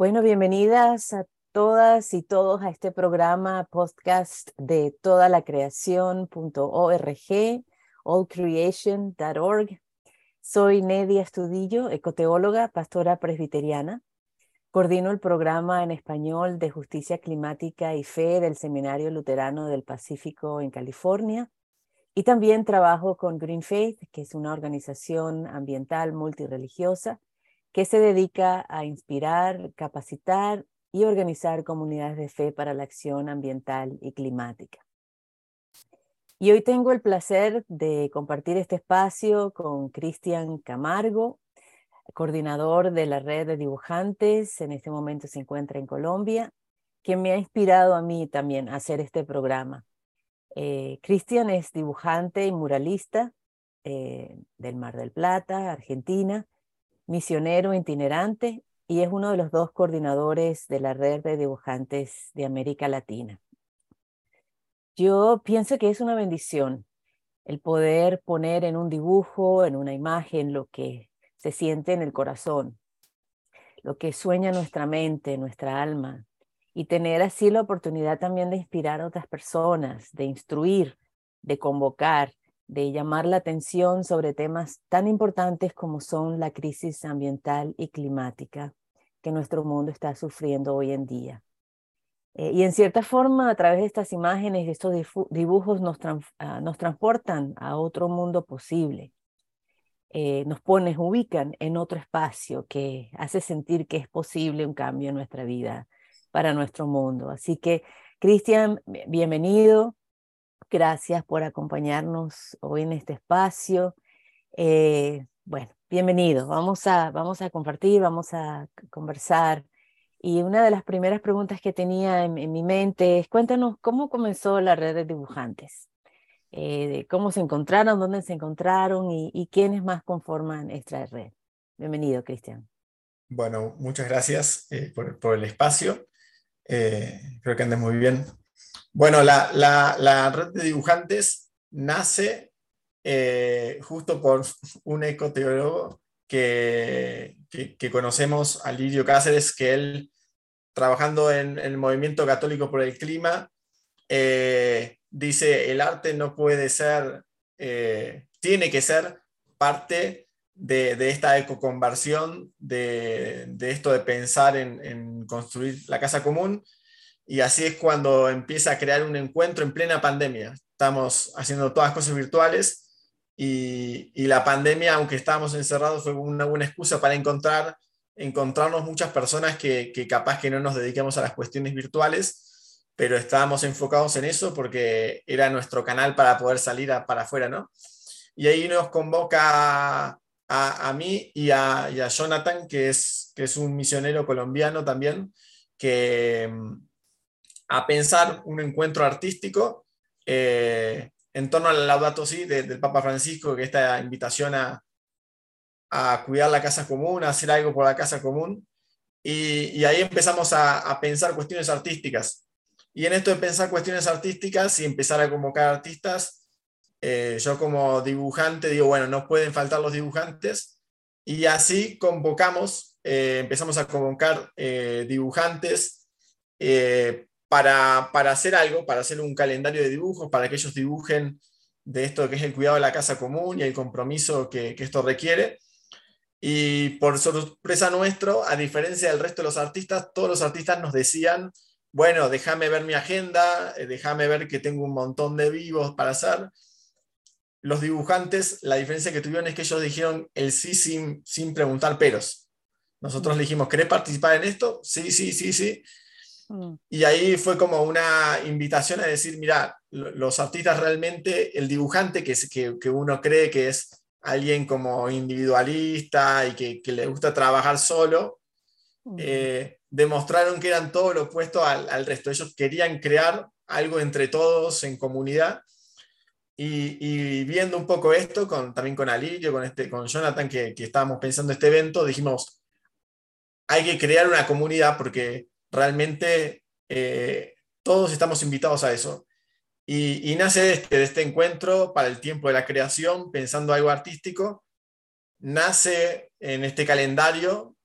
Bueno, bienvenidas a todas y todos a este programa podcast de toda la creación.org, allcreation.org. Soy Nedia Estudillo, ecoteóloga, pastora presbiteriana. Coordino el programa en español de justicia climática y fe del Seminario Luterano del Pacífico en California. Y también trabajo con Green Faith, que es una organización ambiental multireligiosa que se dedica a inspirar, capacitar y organizar comunidades de fe para la acción ambiental y climática. Y hoy tengo el placer de compartir este espacio con Cristian Camargo, coordinador de la red de dibujantes, en este momento se encuentra en Colombia, quien me ha inspirado a mí también a hacer este programa. Eh, Cristian es dibujante y muralista eh, del Mar del Plata, Argentina, misionero itinerante y es uno de los dos coordinadores de la red de dibujantes de América Latina. Yo pienso que es una bendición el poder poner en un dibujo, en una imagen, lo que se siente en el corazón, lo que sueña nuestra mente, nuestra alma, y tener así la oportunidad también de inspirar a otras personas, de instruir, de convocar, de llamar la atención sobre temas tan importantes como son la crisis ambiental y climática que nuestro mundo está sufriendo hoy en día. Eh, y en cierta forma, a través de estas imágenes y estos dibujos nos, ah, nos transportan a otro mundo posible. Eh, nos ponen, ubican en otro espacio que hace sentir que es posible un cambio en nuestra vida para nuestro mundo. Así que, Cristian, bienvenido. Gracias por acompañarnos hoy en este espacio. Eh, bueno, bienvenido. Vamos a, vamos a compartir, vamos a conversar. Y una de las primeras preguntas que tenía en, mi mente es, cuéntanos cómo comenzó la red de dibujantes. Eh, cómo se encontraron, dónde se encontraron y, quiénes más conforman esta red. Bienvenido, Cristian. Bueno, muchas gracias eh, por, por, el espacio. creo que andes muy bien bueno, la, red de dibujantes nace eh, justo por un ecoteólogo que, que, conocemos, Alirio Cáceres, que él, trabajando en, el movimiento católico por el clima, eh, dice, el arte no puede ser, eh, tiene que ser parte de, esta ecoconversión, de, de esto de pensar en, en construir la casa común y así es cuando empieza a crear un encuentro en plena pandemia. Estamos haciendo todas cosas virtuales y, y la pandemia, aunque estábamos encerrados, fue una buena excusa para encontrar, encontrarnos muchas personas que, que capaz que no nos dediquemos a las cuestiones virtuales, pero estábamos enfocados en eso porque era nuestro canal para poder salir para afuera, ¿no? Y ahí nos convoca a, a, mí y a, y a, Jonathan, que es, que es un misionero colombiano también, que, a pensar un encuentro artístico eh, en torno al Laudato Si del Papa Francisco, que esta invitación a, cuidar la casa común, a hacer algo por la casa común. Y, ahí empezamos a, pensar cuestiones artísticas. Y en esto de pensar cuestiones artísticas y empezar a convocar artistas, eh, yo como dibujante digo, bueno, no pueden faltar los dibujantes. Y así convocamos, eh, empezamos a convocar dibujantes para, hacer algo, para hacer un calendario de dibujos, para que ellos dibujen de esto que es el cuidado de la casa común y el compromiso que, esto requiere. Y por sorpresa nuestro, a diferencia del resto de los artistas, todos los artistas nos decían, bueno, déjame ver mi agenda, eh, déjame ver que tengo un montón de vivos para hacer. Los dibujantes, la diferencia que tuvieron es que ellos dijeron el sí sin, sin preguntar peros. Nosotros le dijimos, ¿querés participar en esto? Sí, sí, sí, sí. Mm. Y ahí fue como una invitación a decir, mira, los artistas realmente, el dibujante que, que, que uno cree que es alguien como individualista y que, que le gusta trabajar solo, eh, demostraron que eran todo lo opuesto al, al, resto. Ellos querían crear algo entre todos en comunidad. Y, y viendo un poco esto, con, también con Alirio, con, este, con Jonathan, que, que estábamos pensando este evento, dijimos, hay que crear una comunidad porque realmente eh, todos estamos invitados a eso. Y, nace este, de este encuentro para el tiempo de la creación, pensando algo artístico, nace en este calendario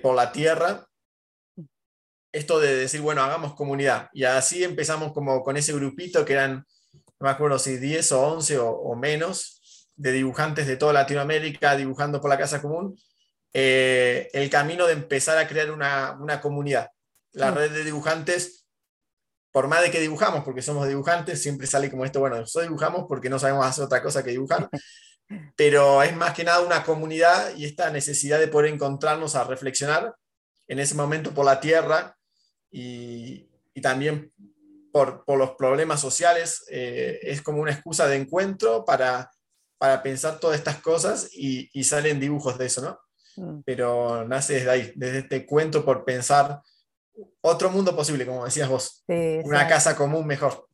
por la tierra, esto de decir, bueno, hagamos comunidad. Y así empezamos como con ese grupito que eran, no me acuerdo si 10 o 11 o, menos, de dibujantes de toda Latinoamérica dibujando por la Casa Común, eh, el camino de empezar a crear una, una comunidad. La red de dibujantes, por más de que dibujamos, porque somos dibujantes, siempre sale como esto, bueno, nosotros dibujamos porque no sabemos hacer otra cosa que dibujar, pero es más que nada una comunidad y esta necesidad de poder encontrarnos a reflexionar en ese momento por la tierra y, y también por, por, los problemas sociales, eh, es como una excusa de encuentro para, para pensar todas estas cosas y, y, salen dibujos de eso, ¿no? Mm. Pero nace desde ahí, desde este cuento por pensar otro mundo posible, como decías vos, una casa común mejor.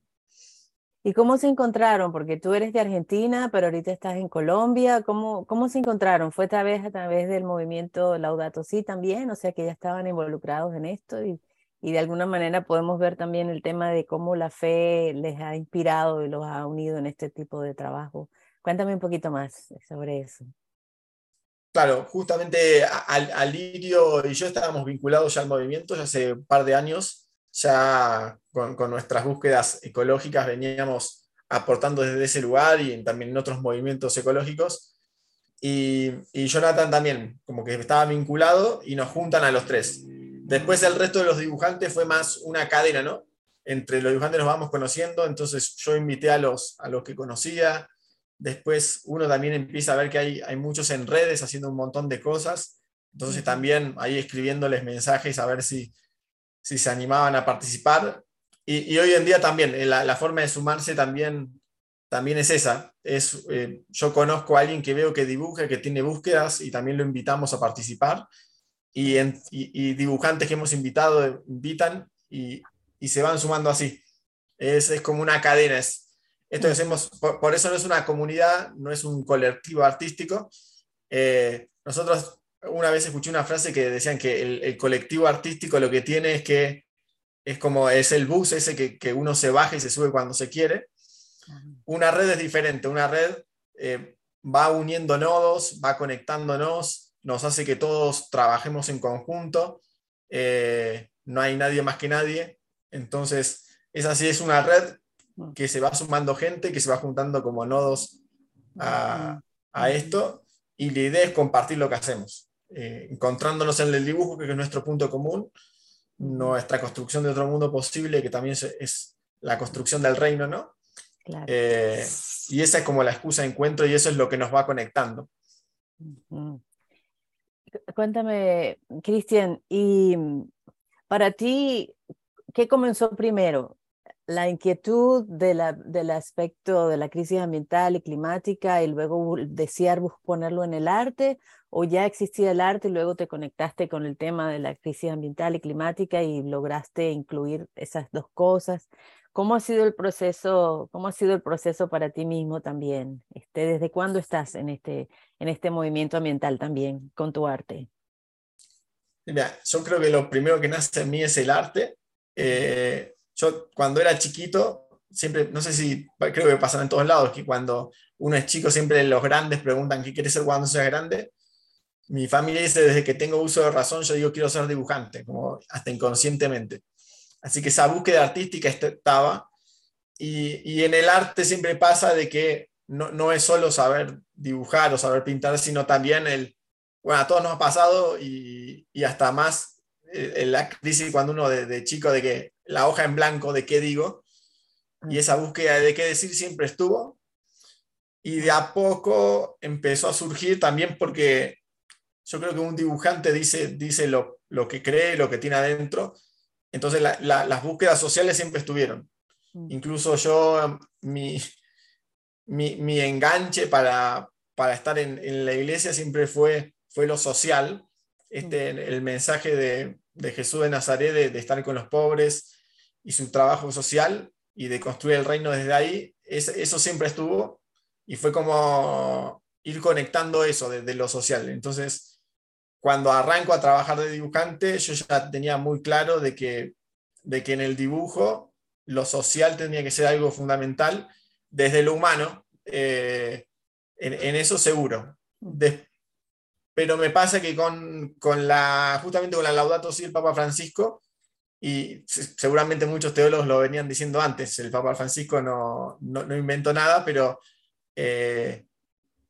¿Y cómo se encontraron? Porque tú eres de Argentina, pero ahorita estás en Colombia. ¿Cómo, cómo se encontraron? ¿Fue tal vez a través del movimiento Laudato Si también? O sea, que ya estaban involucrados en esto y, y de alguna manera podemos ver también el tema de cómo la fe les ha inspirado y los ha unido en este tipo de trabajo. Cuéntame un poquito más sobre eso. Claro, justamente Alirio y yo estábamos vinculados ya al movimiento ya hace un par de años, ya con, con nuestras búsquedas ecológicas veníamos aportando desde ese lugar y también en otros movimientos ecológicos. Y, y Jonathan también, como que estaba vinculado y nos juntan a los tres. Después el resto de los dibujantes fue más una cadena, ¿no? Entre los dibujantes nos vamos conociendo, entonces yo invité a los, a los que conocía, después uno también empieza a ver que hay, hay muchos en redes haciendo un montón de cosas, entonces también ahí escribiéndoles mensajes a ver si, si se animaban a participar. Y, hoy en día también, eh, la, la, forma de sumarse también, también es esa. Es, eh, yo conozco a alguien que veo que dibuja, que tiene búsquedas y también lo invitamos a participar y, dibujantes que hemos invitado invitan y, se van sumando así. Es, como una cadena. Es, esto hacemos, por, eso no es una comunidad, no es un colectivo artístico. Eh, nosotros una vez escuché una frase que decían que el, colectivo artístico lo que tiene es que es como es el bus ese que, uno se baja y se sube cuando se quiere. Una red es diferente, una red eh, va uniendo nodos, va conectándonos, nos hace que todos trabajemos en conjunto, eh, no hay nadie más que nadie, entonces es así, es una red que se va sumando gente, que se va juntando como nodos a, esto, y la idea es compartir lo que hacemos, eh, encontrándonos en el dibujo, que es nuestro punto común, nuestra construcción de otro mundo posible, que también es, la construcción del reino, ¿no? Eh, y esa es como la excusa de encuentro y eso es lo que nos va conectando. Cuéntame, Cristian, y mm, para ti, ¿qué comenzó primero? ¿La inquietud de del aspecto de la crisis ambiental y climática y luego desear ponerlo en el arte? ¿O ya existía el arte y luego te conectaste con el tema de la crisis ambiental y climática y lograste incluir esas dos cosas? ¿Cómo ha sido el proceso, cómo ha sido el proceso para ti mismo también? Este, ¿Desde cuándo estás en este, en este movimiento ambiental también con tu arte? Mira, yo creo que lo primero que nace en mí es el arte. Eh, yo cuando era chiquito, siempre, no sé si, creo que pasa en todos lados, que cuando uno es chico, siempre los grandes preguntan qué quieres ser cuando seas grande. Mi familia dice, desde que tengo uso de razón, yo digo quiero ser dibujante, como hasta inconscientemente. Así que esa búsqueda artística estaba. Y, en el arte siempre pasa de que no, es solo saber dibujar o saber pintar, sino también el, bueno, a todos nos ha pasado y, hasta más eh, la crisis cuando uno de, chico de que la hoja en blanco de qué digo y esa búsqueda de qué decir siempre estuvo. Y de a poco empezó a surgir también porque yo creo que un dibujante dice, dice lo, lo que cree, lo que tiene adentro. Entonces las búsquedas sociales siempre estuvieron. Incluso yo, mi, mi, enganche para, para estar en, la iglesia siempre fue, fue lo social, este, mm. el mensaje de, de, Jesús de Nazaret de, estar con los pobres y su trabajo social y de construir el reino desde ahí, eso siempre estuvo y fue como ir conectando eso desde lo social. Entonces, cuando arranco a trabajar de dibujante, yo ya tenía muy claro de que, de que en el dibujo lo social tenía que ser algo fundamental desde lo humano, eh, en, eso seguro. Pero me pasa que con, con, la, justamente con la Laudato Si el Papa Francisco, y seguramente muchos teólogos lo venían diciendo antes, el Papa Francisco no, no, inventó nada, pero eh,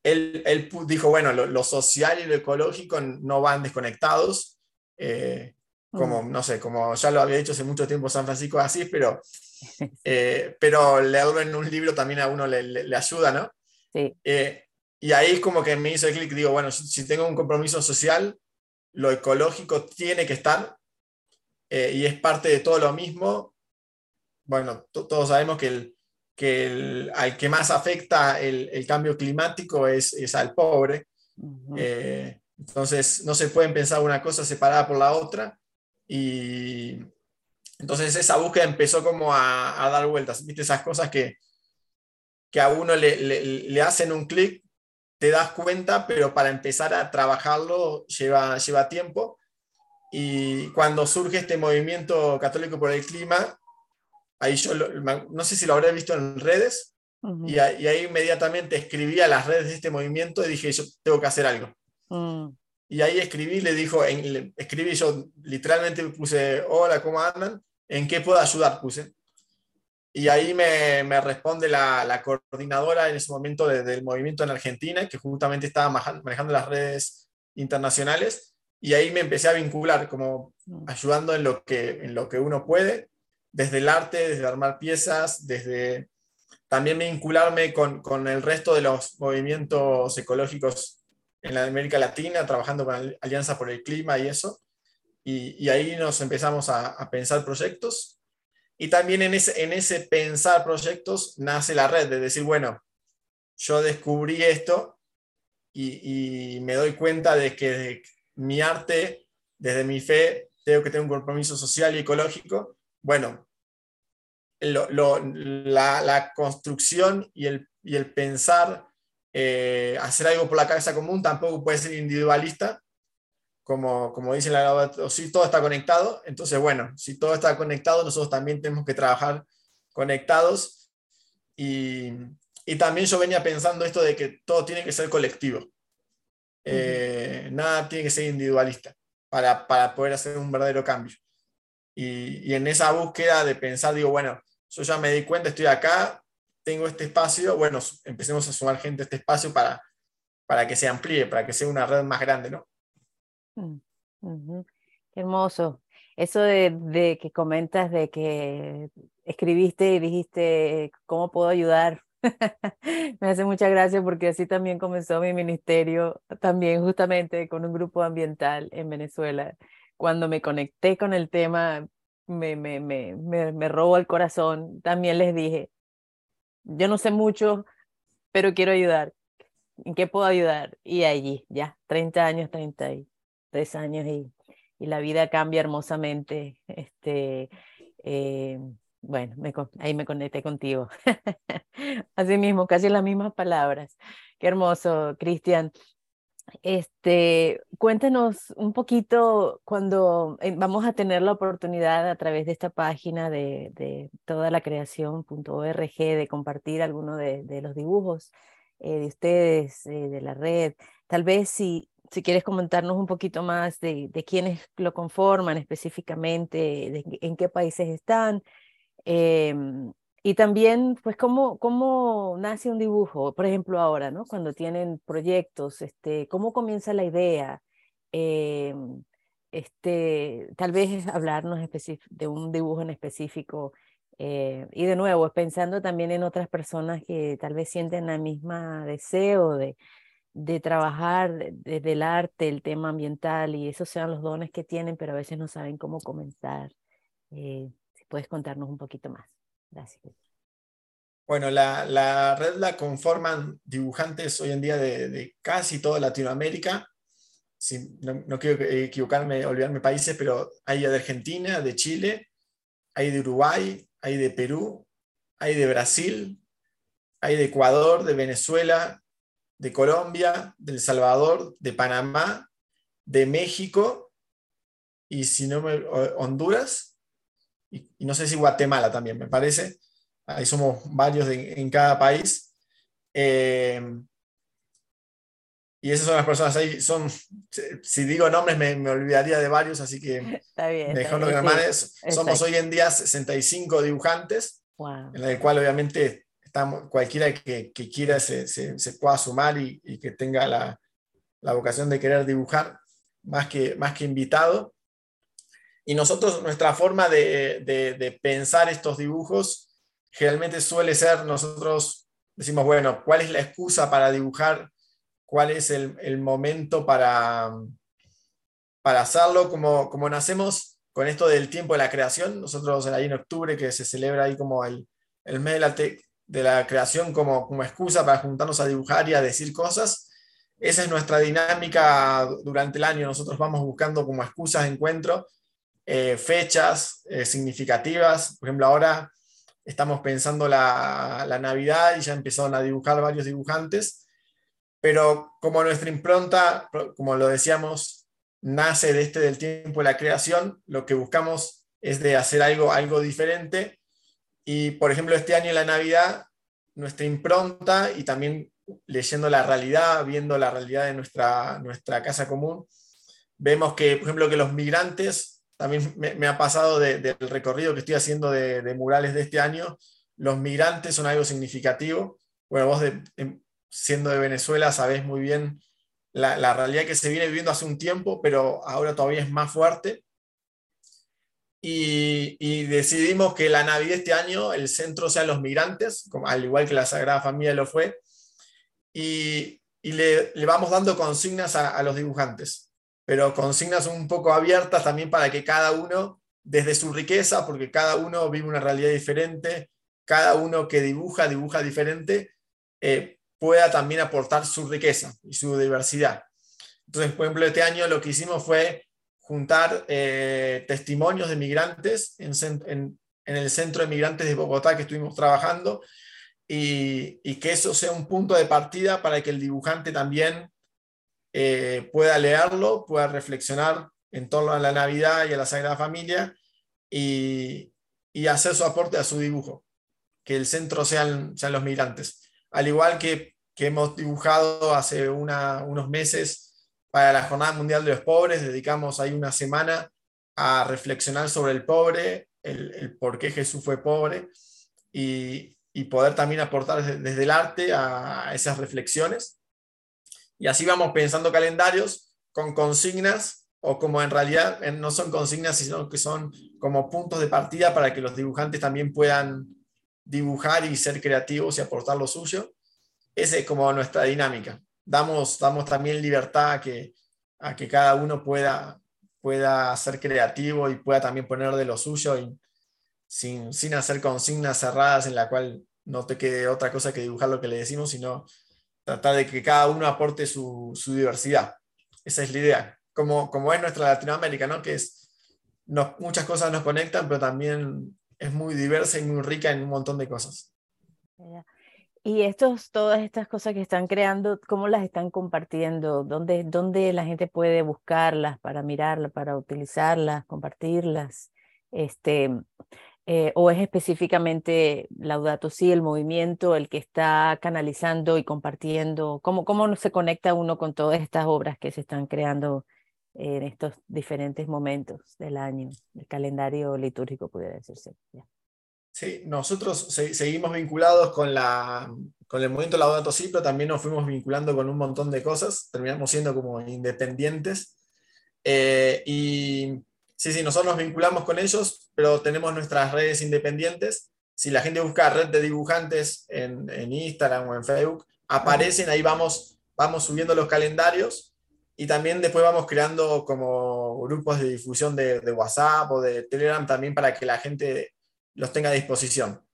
él, él, dijo, bueno, lo, social y lo ecológico no van desconectados, eh, como, mm. no sé, como ya lo había dicho hace mucho tiempo San Francisco de Asís, pero, eh, pero leerlo en un libro también a uno le, le, ayuda, ¿no? Sí. Y ahí como que me hizo el clic, digo, bueno, si tengo un compromiso social, lo ecológico tiene que estar, eh, y es parte de todo lo mismo. Bueno, todos sabemos que, el, que al que más afecta el, cambio climático es, es al pobre. Eh, entonces, no se pueden pensar una cosa separada por la otra. Y entonces esa búsqueda empezó como a, dar vueltas. ¿Viste esas cosas que, que a uno le, le, hacen un clic, te das cuenta, pero para empezar a trabajarlo lleva, lleva tiempo. Y cuando surge este movimiento católico por el clima, ahí yo no sé si lo habré visto en redes, y, ahí inmediatamente escribí a las redes de este movimiento y dije, yo tengo que hacer algo. Mm. Y ahí escribí, le dijo, en, escribí yo, literalmente puse, hola, ¿cómo andan? ¿En qué puedo ayudar? Puse. Y ahí me, me responde la, la, coordinadora en ese momento del movimiento en Argentina, que justamente estaba manejando las redes internacionales, y ahí me empecé a vincular, como mm. ayudando en lo que, en lo que uno puede, desde el arte, desde armar piezas, desde también vincularme con, con el resto de los movimientos ecológicos en la América Latina, trabajando con Alianza por el Clima y eso. Y, y ahí nos empezamos a, a, pensar proyectos. Y también en ese, en ese pensar proyectos nace la red, de decir, bueno, yo descubrí esto y, y me doy cuenta de que mi arte, desde mi fe, tengo que tener un compromiso social y ecológico. Bueno, la, construcción y el, el pensar, eh, hacer algo por la cabeza común tampoco puede ser individualista, como, como dice la si todo está conectado, entonces bueno, si todo está conectado, nosotros también tenemos que trabajar conectados. Y, y también yo venía pensando esto de que todo tiene que ser colectivo. Eh, nada tiene que ser individualista para, para, poder hacer un verdadero cambio. Y, y, en esa búsqueda de pensar, digo, bueno, yo ya me di cuenta, estoy acá, tengo este espacio, bueno, empecemos a sumar gente a este espacio para, para que se amplíe, para que sea una red más grande, ¿no? Mm, Qué hermoso. Eso de, que comentas de que escribiste y dijiste, ¿cómo puedo ayudar? Me hace mucha gracia porque así también comenzó mi ministerio, también justamente con un grupo ambiental en Venezuela. Cuando me conecté con el tema, me, me, me, me, me robó el corazón. También les dije, yo no sé mucho, pero quiero ayudar. ¿En qué puedo ayudar? Y allí, ya, 30 años, 33 años y, y la vida cambia hermosamente. Este, eh, bueno, ahí me conecté contigo. Así mismo, casi las mismas palabras. Qué hermoso, Cristian. Este, cuéntanos un poquito cuando eh, vamos a tener la oportunidad a través de esta página de, de toda la creación.org de compartir algunos de, los dibujos eh, de ustedes, de la red. Tal vez si, si quieres comentarnos un poquito más de, quiénes lo conforman específicamente, en qué países están Em, y también, pues, ¿cómo, ¿cómo nace un dibujo? Por ejemplo, ahora, ¿no? Cuando tienen proyectos, este, ¿cómo comienza la idea? Em, este, tal vez hablarnos de un dibujo en específico. Eh, y de nuevo, pensando también en otras personas que tal vez sienten la misma deseo de, de trabajar desde el arte, el tema ambiental, y esos sean los dones que tienen, pero a veces no saben cómo comenzar. Eh, puedes contarnos un poquito más. Gracias. Bueno, la, la red la conforman dibujantes hoy en día de, de casi toda Latinoamérica. no, no, quiero equivocarme, olvidarme países, pero hay de Argentina, de Chile, hay de Uruguay, hay de Perú, hay de Brasil, hay de Ecuador, de Venezuela, de Colombia, de El Salvador, de Panamá, de México y si no me, Honduras y, no sé si Guatemala también, me parece. Ahí somos varios en cada país. Eh, y esas son las personas. Ahí, son, si digo nombres me, me olvidaría de varios, así que está bien, mejor no Somos hoy en día 65 dibujantes, en el cual obviamente cualquiera que, quiera se, pueda sumar y, que tenga la, vocación de querer dibujar, más que, más que invitado. Y nosotros, nuestra forma de pensar estos dibujos generalmente suele ser, nosotros decimos, bueno, ¿cuál es la excusa para dibujar cuál es el, momento para, para hacerlo, como, como nacemos con esto del tiempo de la creación, nosotros ahí en octubre que se celebra ahí como el, el mes de la, de la creación como, como excusa para juntarnos a dibujar y a decir cosas, esa es nuestra dinámica durante el año, nosotros vamos buscando como excusas de encuentro, eh, fechas eh, significativas, por ejemplo ahora estamos pensando la, la Navidad y ya empezaron a dibujar varios dibujantes, pero como nuestra impronta, como lo decíamos, nace de este del tiempo de la creación, lo que buscamos es de hacer algo, algo diferente. Y, por ejemplo, este año en la Navidad, nuestra impronta y también leyendo la realidad, viendo la realidad de nuestra, nuestra casa común, vemos que, por ejemplo, que los migrantes, también me, ha pasado del recorrido que estoy haciendo de, murales de este año, los migrantes son algo significativo. Bueno, vos de, siendo de Venezuela, sabes muy bien la, realidad que se viene viviendo hace un tiempo, pero ahora todavía es más fuerte. Y, decidimos que la Navidad este año, el centro sean los migrantes, al igual que la Sagrada Familia lo fue, y, le, vamos dando consignas a, a los dibujantes, pero consignas un poco abiertas también para que cada uno, desde su riqueza, porque cada uno vive una realidad diferente, cada uno que dibuja, dibuja diferente, eh, pueda también aportar su riqueza y su diversidad. Entonces, por ejemplo, este año lo que hicimos fue juntar eh, testimonios de migrantes en, el Centro de Migrantes de Bogotá que estuvimos trabajando y, que eso sea un punto de partida para que el dibujante también eh, pueda leerlo, pueda reflexionar en torno a la Navidad y a la Sagrada Familia y, hacer su aporte a su dibujo, que el centro sean, sean los migrantes. Al igual que que hemos dibujado hace unos meses para la Jornada Mundial de los Pobres. Dedicamos ahí una semana a reflexionar sobre el pobre, el, por qué Jesús fue pobre y, poder también aportar desde, el arte a, esas reflexiones. Y así vamos pensando calendarios con consignas o como en realidad no son consignas, sino que son como puntos de partida para que los dibujantes también puedan dibujar y ser creativos y aportar lo suyo. Esa es como nuestra dinámica. Damos, damos también libertad a que, a que cada uno pueda, pueda ser creativo y pueda también poner de lo suyo y sin, sin hacer consignas cerradas en la cual no te quede otra cosa que dibujar lo que le decimos, sino tratar de que cada uno aporte su, su diversidad. Esa es la idea. Como, como es nuestra Latinoamérica, ¿no? que es, muchas cosas nos conectan, pero también es muy diversa y muy rica en un montón de cosas. Y estos, todas estas cosas que están creando, ¿cómo las están compartiendo? ¿Dónde, dónde la gente puede buscarlas para mirarlas, para utilizarlas, compartirlas? Este, eh, ¿O es específicamente Laudato Si, el movimiento, el que está canalizando y compartiendo? ¿Cómo, ¿Cómo se conecta uno con todas estas obras que se están creando en estos diferentes momentos del año, el calendario litúrgico, pudiera decirse? Sí, nosotros seguimos vinculados con, la, con el movimiento Laudato Si, pero también nos fuimos vinculando con un montón de cosas, terminamos siendo como independientes. Eh, y sí, sí, nosotros nos vinculamos con ellos, pero tenemos nuestras redes independientes. Si la gente busca red de dibujantes en, en Instagram o en Facebook, aparecen, ahí vamos, vamos subiendo los calendarios y también después vamos creando como grupos de difusión de, de WhatsApp o de Telegram también para que la gente los tenga a disposición.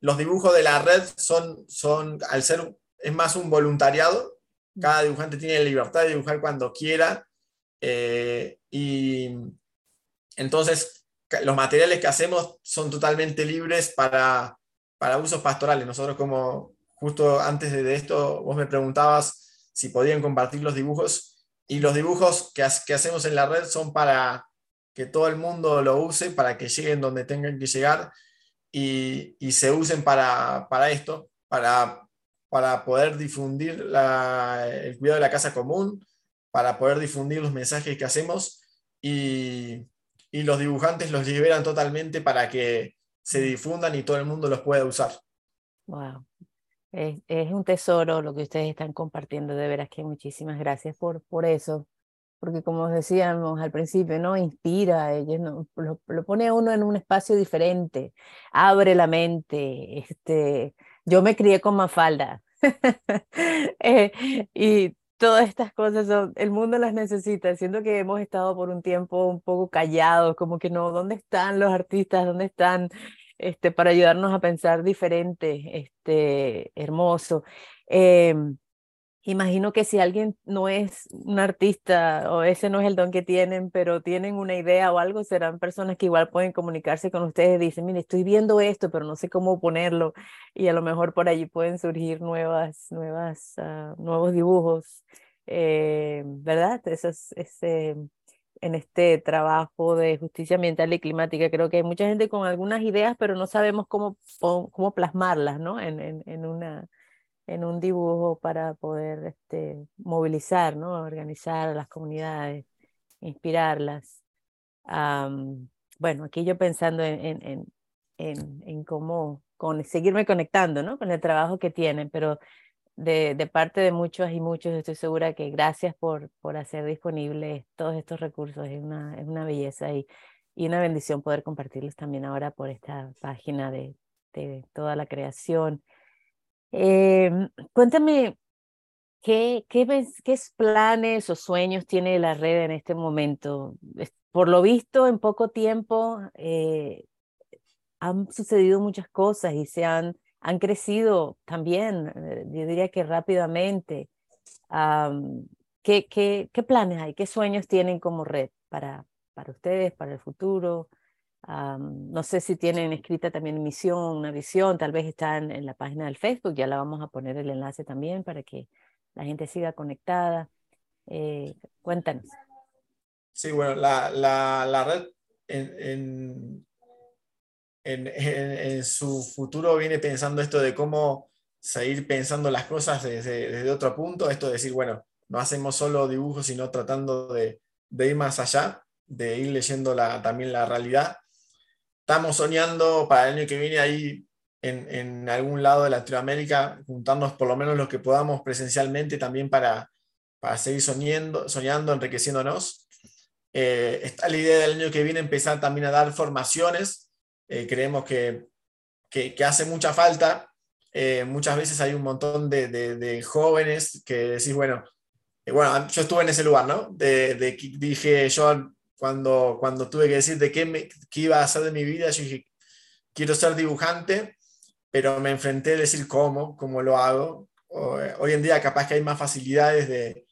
Los dibujos de la red son, son al ser, es más un voluntariado, cada dibujante tiene la libertad de dibujar cuando quiera eh, y entonces los materiales que hacemos son totalmente libres para, para usos pastorales. Nosotros como justo antes de esto vos me preguntabas si podían compartir los dibujos y los dibujos que, que hacemos en la red son para que todo el mundo lo use para que lleguen donde tengan que llegar y, y se usen para, para esto, para, para poder difundir el cuidado de la casa común, para poder difundir los mensajes que hacemos y, y los dibujantes los liberan totalmente para que se difundan y todo el mundo los pueda usar. Wow. Es, es, un tesoro lo que ustedes están compartiendo, de veras que muchísimas gracias por, por eso, porque como decíamos al principio, ¿no? Inspira, no, lo, lo, pone a uno en un espacio diferente, abre la mente, este, yo me crié con Mafalda eh, y todas estas cosas son, el mundo las necesita, siendo que hemos estado por un tiempo un poco callados, como que no, ¿dónde están los artistas? ¿Dónde están? Este, para ayudarnos a pensar diferente, este, hermoso. Eh, imagino que si alguien no es un artista o ese no es el don que tienen, pero tienen una idea o algo, serán personas que igual pueden comunicarse con ustedes y dicen, mire, estoy viendo esto, pero no sé cómo ponerlo y a lo mejor por allí pueden surgir nuevas, nuevas, uh, nuevos dibujos, eh, ¿verdad? Eso es, ese en este trabajo de justicia ambiental y climática. Creo que hay mucha gente con algunas ideas, pero no sabemos cómo, cómo plasmarlas ¿no? en, en, en, una, en un dibujo para poder este, movilizar, ¿no? organizar a las comunidades, inspirarlas. bueno, aquí yo pensando en, en, en, en cómo con, seguirme conectando ¿no? con el trabajo que tienen, pero de, parte de muchos y muchos, estoy segura que gracias por, por hacer disponibles todos estos recursos. Es una, es una belleza y, y una bendición poder compartirlos también ahora por esta página de, de toda la creación. Eh, cuéntame, ¿qué, qué, ¿qué planes o sueños tiene la red en este momento? Por lo visto, en poco tiempo eh, han sucedido muchas cosas y se han han crecido también, eh, yo diría que rápidamente. ¿qué, qué, qué, planes hay? ¿Qué sueños tienen como red para, para ustedes, para el futuro? No sé si tienen escrita también misión, una visión, tal vez están en la página del Facebook, ya la vamos a poner el enlace también para que la gente siga conectada. Eh, cuéntanos. Sí, bueno, la, la, la red en, en, su futuro viene pensando esto de cómo seguir pensando las cosas desde, otro punto, esto de decir, bueno, no hacemos solo dibujos, sino tratando de, de ir más allá, de ir leyendo también la realidad. Estamos soñando para el año que viene ahí en, en, algún lado de Latinoamérica, juntarnos por lo menos los que podamos presencialmente también para, para seguir soñando, soñando enriqueciéndonos. Eh, está la idea del año que viene empezar también a dar formaciones eh, creemos que, que, hace mucha falta. Eh, muchas veces hay un montón de, de, jóvenes que decís, bueno, bueno, yo estuve en ese lugar, ¿no? De, dije yo cuando, cuando tuve que decir de qué, me, qué iba a hacer de mi vida, yo dije, quiero ser dibujante, pero me enfrenté a decir cómo, cómo lo hago. Hoy en día capaz que hay más facilidades de,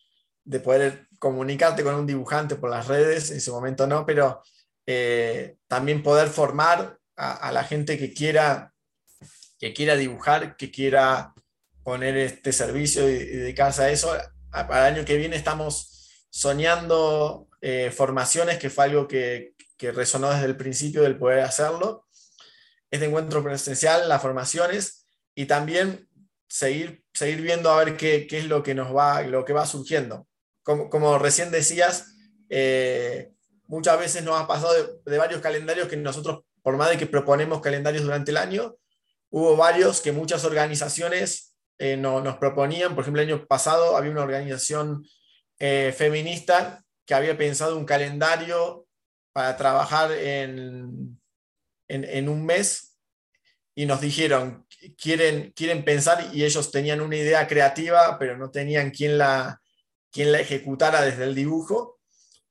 de poder comunicarte con un dibujante por las redes, en ese momento no, pero también poder formar a, la gente que quiera, que quiera dibujar, que quiera poner este servicio y, dedicarse a eso. para el año que viene estamos soñando eh, formaciones, que fue algo que, que, resonó desde el principio del poder hacerlo. Este encuentro presencial, las formaciones y también seguir, seguir viendo a ver qué, qué es lo que nos va, lo que va surgiendo. Como, como recién decías, eh, muchas veces nos ha pasado de, varios calendarios que nosotros por más de que proponemos calendarios durante el año, hubo varios que muchas organizaciones eh, no, nos proponían. Por ejemplo, el año pasado había una organización eh, feminista que había pensado un calendario para trabajar en, en, un mes y nos dijeron, quieren, quieren pensar y ellos tenían una idea creativa, pero no tenían quien la, quien la ejecutara desde el dibujo.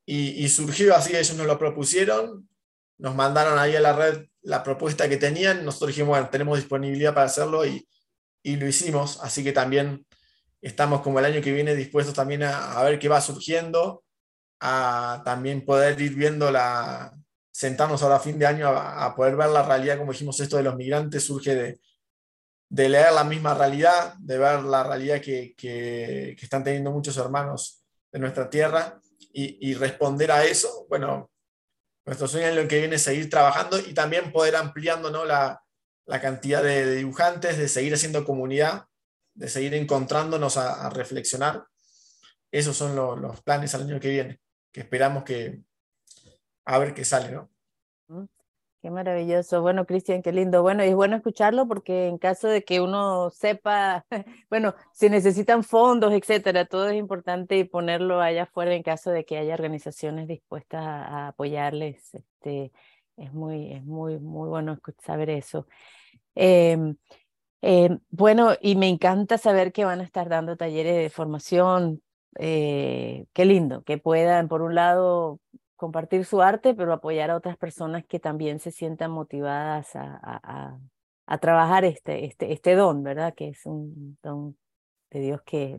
Y, y surgió así, ellos nos lo propusieron, nos mandaron ahí a la red la propuesta que tenían, nosotros dijimos, bueno, tenemos disponibilidad para hacerlo y, y lo hicimos, así que también estamos como el año que viene dispuestos también a, a ver qué va surgiendo, a también poder ir viendo la, sentarnos ahora a fin de año a, a, poder ver la realidad, como dijimos, esto de los migrantes surge de, de leer la misma realidad, de ver la realidad que, que, que están teniendo muchos hermanos de nuestra tierra y, y, responder a eso. Bueno, nuestro sueño en lo que viene es seguir trabajando y también poder ampliando ¿no? la, la, cantidad de, dibujantes, de seguir haciendo comunidad. de seguir encontrándonos a, reflexionar. Esos son los planes al año que viene, que esperamos que a ver qué sale, ¿no? Qué maravilloso. Bueno, Cristian, qué lindo. Bueno, y es bueno escucharlo porque en caso de que uno sepa, bueno, si necesitan fondos, etcétera, todo es importante ponerlo allá afuera en caso de que haya organizaciones dispuestas a, apoyarles. Este, es muy, es muy, muy bueno saber eso. Em, em, bueno, y me encanta saber que van a estar dando talleres de formación. Eh, qué lindo, que puedan, por un lado, compartir su arte, pero apoyar a otras personas que también se sientan motivadas a, a, a, trabajar este, este, este don, ¿verdad? Que es un don de Dios que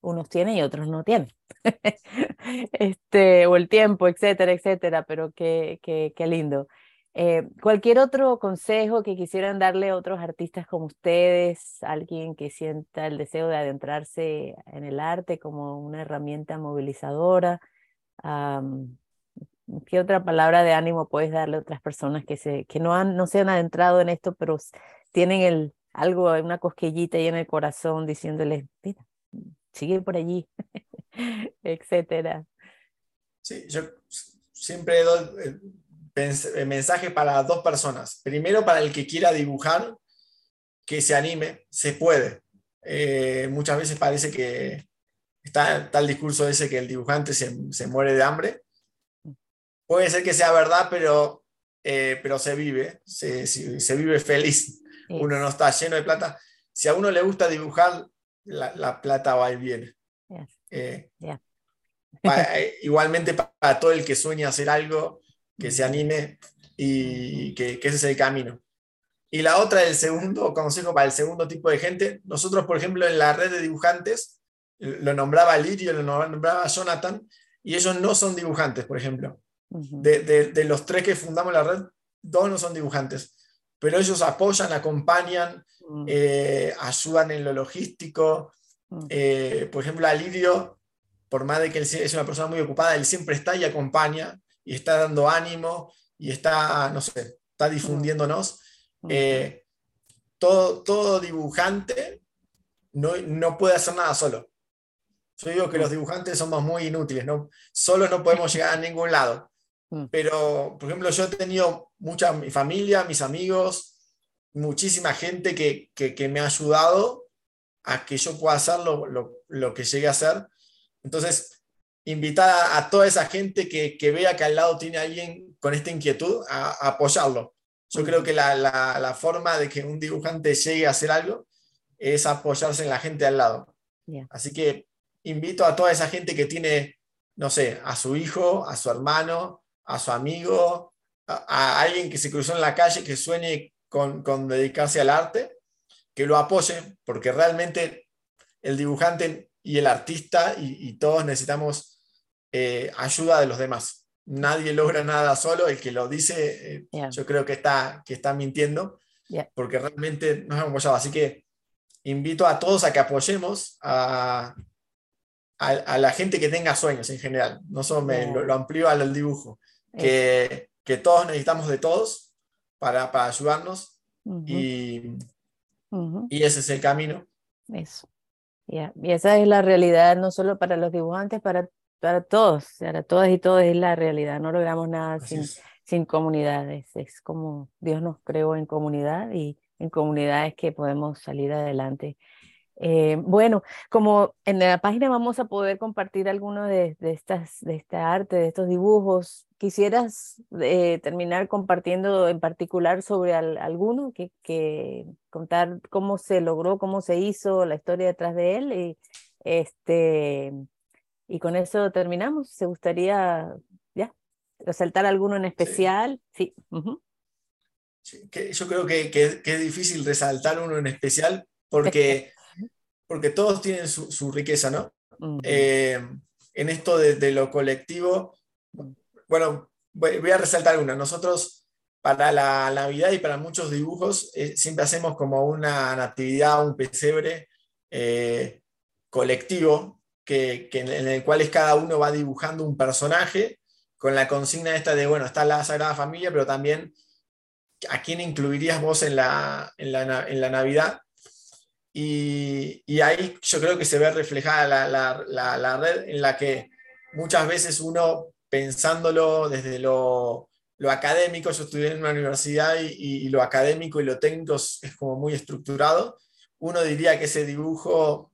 unos tienen y otros no tienen. este, o el tiempo, etcétera, etcétera, pero qué, qué, qué lindo. Eh, cualquier otro consejo que quisieran darle a otros artistas como ustedes, alguien que sienta el deseo de adentrarse en el arte como una herramienta movilizadora, ¿Qué otra palabra de ánimo puedes darle a otras personas que, se, que no, han, no se han adentrado en esto, pero tienen el, algo, una cosquillita ahí en el corazón diciéndoles, mira, sigue por allí, etcétera? Sí, yo siempre doy eh, mensaje para dos personas. Primero, para el que quiera dibujar, que se anime, se puede. Eh, muchas veces parece que está, tal discurso ese que el dibujante se, se muere de hambre puede ser que sea verdad, pero, eh, pero se vive, se, se, vive feliz. Uno no está lleno de plata. Si a uno le gusta dibujar, la, plata va y viene. Eh, eh, igualmente para todo el que sueña hacer algo, que se anime y que, que, ese es el camino. Y la otra, el segundo consejo para el segundo tipo de gente, nosotros, por ejemplo, en la red de dibujantes, lo nombraba Lirio, lo nombraba Jonathan, y ellos no son dibujantes, por ejemplo. De, los tres que fundamos la red, dos no son dibujantes, pero ellos apoyan, acompañan, eh, ayudan en lo logístico. Eh, por ejemplo, a Lidio, por más de que él es una persona muy ocupada, él siempre está y acompaña y está dando ánimo y está, no sé, está difundiéndonos. Mm. Eh, todo, todo dibujante no, no puede hacer nada solo. Yo digo que los dibujantes somos muy inútiles, ¿no? solo no podemos llegar a ningún lado. Mm. Pero, por ejemplo, yo he tenido mucha mi familia, mis amigos, muchísima gente que, que, me ha ayudado a que yo pueda hacer lo, lo, que llegué a hacer. Entonces, invitar a, toda esa gente que, que, vea que al lado tiene alguien con esta inquietud a, apoyarlo. Yo creo que la, la, la, forma de que un dibujante llegue a hacer algo es apoyarse en la gente al lado. Así que invito a toda esa gente que tiene, no sé, a su hijo, a su hermano, a su amigo, a, alguien que se cruzó en la calle, que sueñe con, dedicarse al arte, que lo apoye, porque realmente el dibujante y el artista y, todos necesitamos eh, ayuda de los demás. Nadie logra nada solo, el que lo dice, eh, yo creo que está, que está mintiendo, porque realmente nos hemos apoyado. Así que invito a todos a que apoyemos a, a, la gente que tenga sueños en general. No solo me, lo, lo amplío al dibujo que, que todos necesitamos de todos para, para ayudarnos y, y, ese es el camino. Eso. Y esa es la realidad, no solo para los dibujantes, para, para todos, para todas y todos es la realidad. No logramos nada sin, sin comunidades. Es como Dios nos creó en comunidad y en comunidades que podemos salir adelante. Eh, bueno, como en la página vamos a poder compartir algunos de, de, estas, de esta arte, de estos dibujos, quisieras eh, terminar compartiendo en particular sobre alguno, que, que, contar cómo se logró, cómo se hizo, la historia detrás de él. Y, este, y con eso terminamos. ¿Se gustaría ya resaltar alguno en especial? Sí. que yo creo que, que, es difícil resaltar uno en especial porque porque todos tienen su, riqueza, ¿no? Eh, en esto de, lo colectivo, bueno, voy, a resaltar una. Nosotros, para la Navidad y para muchos dibujos, eh, siempre hacemos como una actividad, un pesebre eh, colectivo, que, en el cual es cada uno va dibujando un personaje con la consigna esta de, bueno, está la Sagrada Familia, pero también a quién incluirías vos en la, en la, en la Navidad. Y, ahí yo creo que se ve reflejada la, red en la que muchas veces uno pensándolo desde lo, académico, yo estudié en una universidad y, lo académico y lo técnico es, como muy estructurado, uno diría que ese dibujo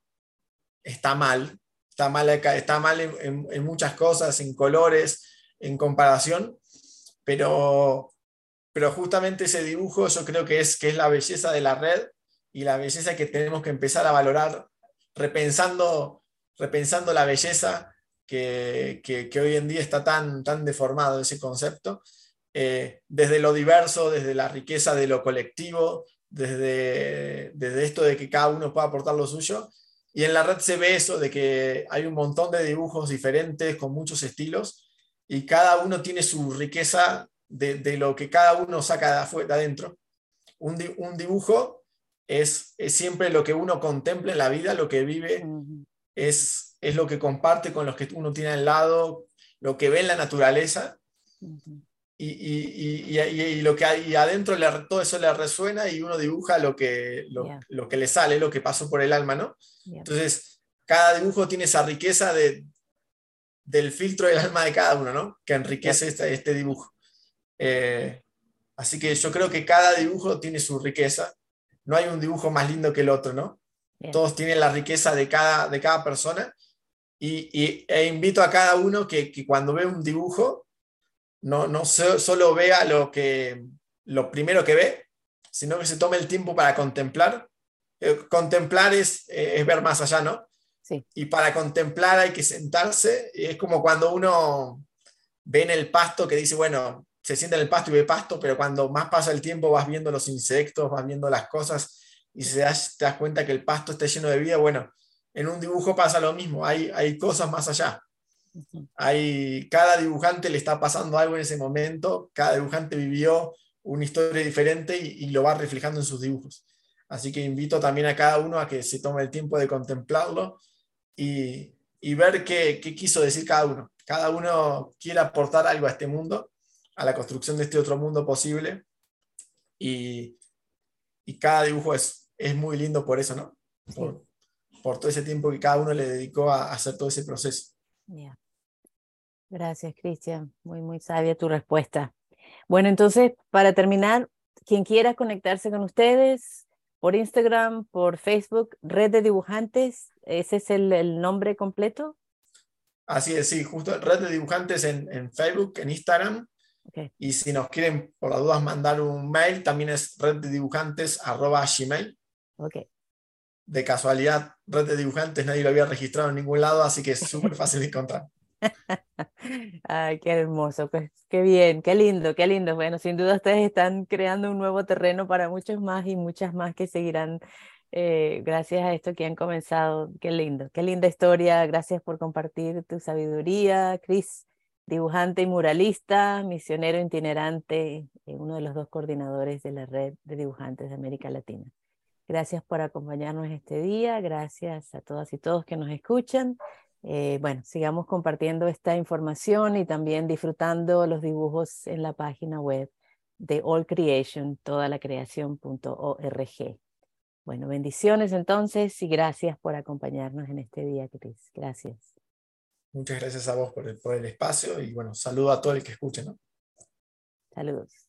está mal, está mal, está mal en, muchas cosas, en colores, en comparación, pero, pero justamente ese dibujo yo creo que es, que es la belleza de la red y la belleza que tenemos que empezar a valorar repensando, repensando la belleza que, que, hoy en día está tan, tan deformado ese concepto, eh, desde lo diverso, desde la riqueza de lo colectivo, desde, desde esto de que cada uno pueda aportar lo suyo. Y en la red se ve eso, de que hay un montón de dibujos diferentes, con muchos estilos, y cada uno tiene su riqueza de, de lo que cada uno saca de, adentro. Un, un dibujo es, es, siempre lo que uno contempla en la vida, lo que vive, es, es lo que comparte con los que uno tiene al lado, lo que ve en la naturaleza. Y, y, y, lo que hay adentro, le, todo eso le resuena y uno dibuja lo que, lo, lo, que le sale, lo que pasó por el alma, ¿no? Entonces, cada dibujo tiene esa riqueza de, del filtro del alma de cada uno, ¿no? Que enriquece este, este, dibujo. Eh, así que yo creo que cada dibujo tiene su riqueza. No hay un dibujo más lindo que el otro, ¿no? Todos tienen la riqueza de cada, de cada persona. Y, e invito a cada uno que, que cuando ve un dibujo, no, no solo vea lo, que, lo primero que ve, sino que se tome el tiempo para contemplar. Eh, contemplar es, eh, es ver más allá, ¿no? Y para contemplar hay que sentarse. Es como cuando uno ve en el pasto que dice, bueno, se sienta en el pasto y ve pasto, pero cuando más pasa el tiempo vas viendo los insectos, vas viendo las cosas y se das, te das cuenta que el pasto está lleno de vida. Bueno, en un dibujo pasa lo mismo, hay, hay cosas más allá. Hay, cada dibujante le está pasando algo en ese momento, cada dibujante vivió una historia diferente y, y lo va reflejando en sus dibujos. Así que invito también a cada uno a que se tome el tiempo de contemplarlo y, ver qué, quiso decir cada uno. Cada uno quiere aportar algo a este mundo, a la construcción de este otro mundo posible. Y, cada dibujo es, es muy lindo por eso, ¿no? Por, todo ese tiempo que cada uno le dedicó a, hacer todo ese proceso. Gracias, Cristian. Muy, muy sabia tu respuesta. Bueno, entonces, para terminar, quien quiera conectarse con ustedes, por Instagram, por Facebook, Red de Dibujantes, ¿ese es el, nombre completo? Así es, sí, justo Red de Dibujantes en, Facebook, en Instagram. Y si nos quieren, por las dudas, mandar un mail, también es red de dibujantes gmail. Okay. De casualidad, red de dibujantes nadie lo había registrado en ningún lado, así que es súper fácil de encontrar. Ay, qué hermoso, pues qué bien, qué lindo, qué lindo. Bueno, sin duda ustedes están creando un nuevo terreno para muchos más y muchas más que seguirán eh, gracias a esto que han comenzado. Qué lindo, qué linda historia. Gracias por compartir tu sabiduría, Cris, dibujante y muralista, misionero itinerante, eh, uno de los dos coordinadores de la red de dibujantes de América Latina. Gracias por acompañarnos este día, gracias a todas y todos que nos escuchan. Eh, bueno, sigamos compartiendo esta información y también disfrutando los dibujos en la página web de All Creation, toda la creación.org. Bueno, bendiciones entonces y gracias por acompañarnos en este día, Cris. Gracias. Muchas gracias a vos por el, por el espacio y bueno, saludo a todo el que escuche, ¿no? Saludos.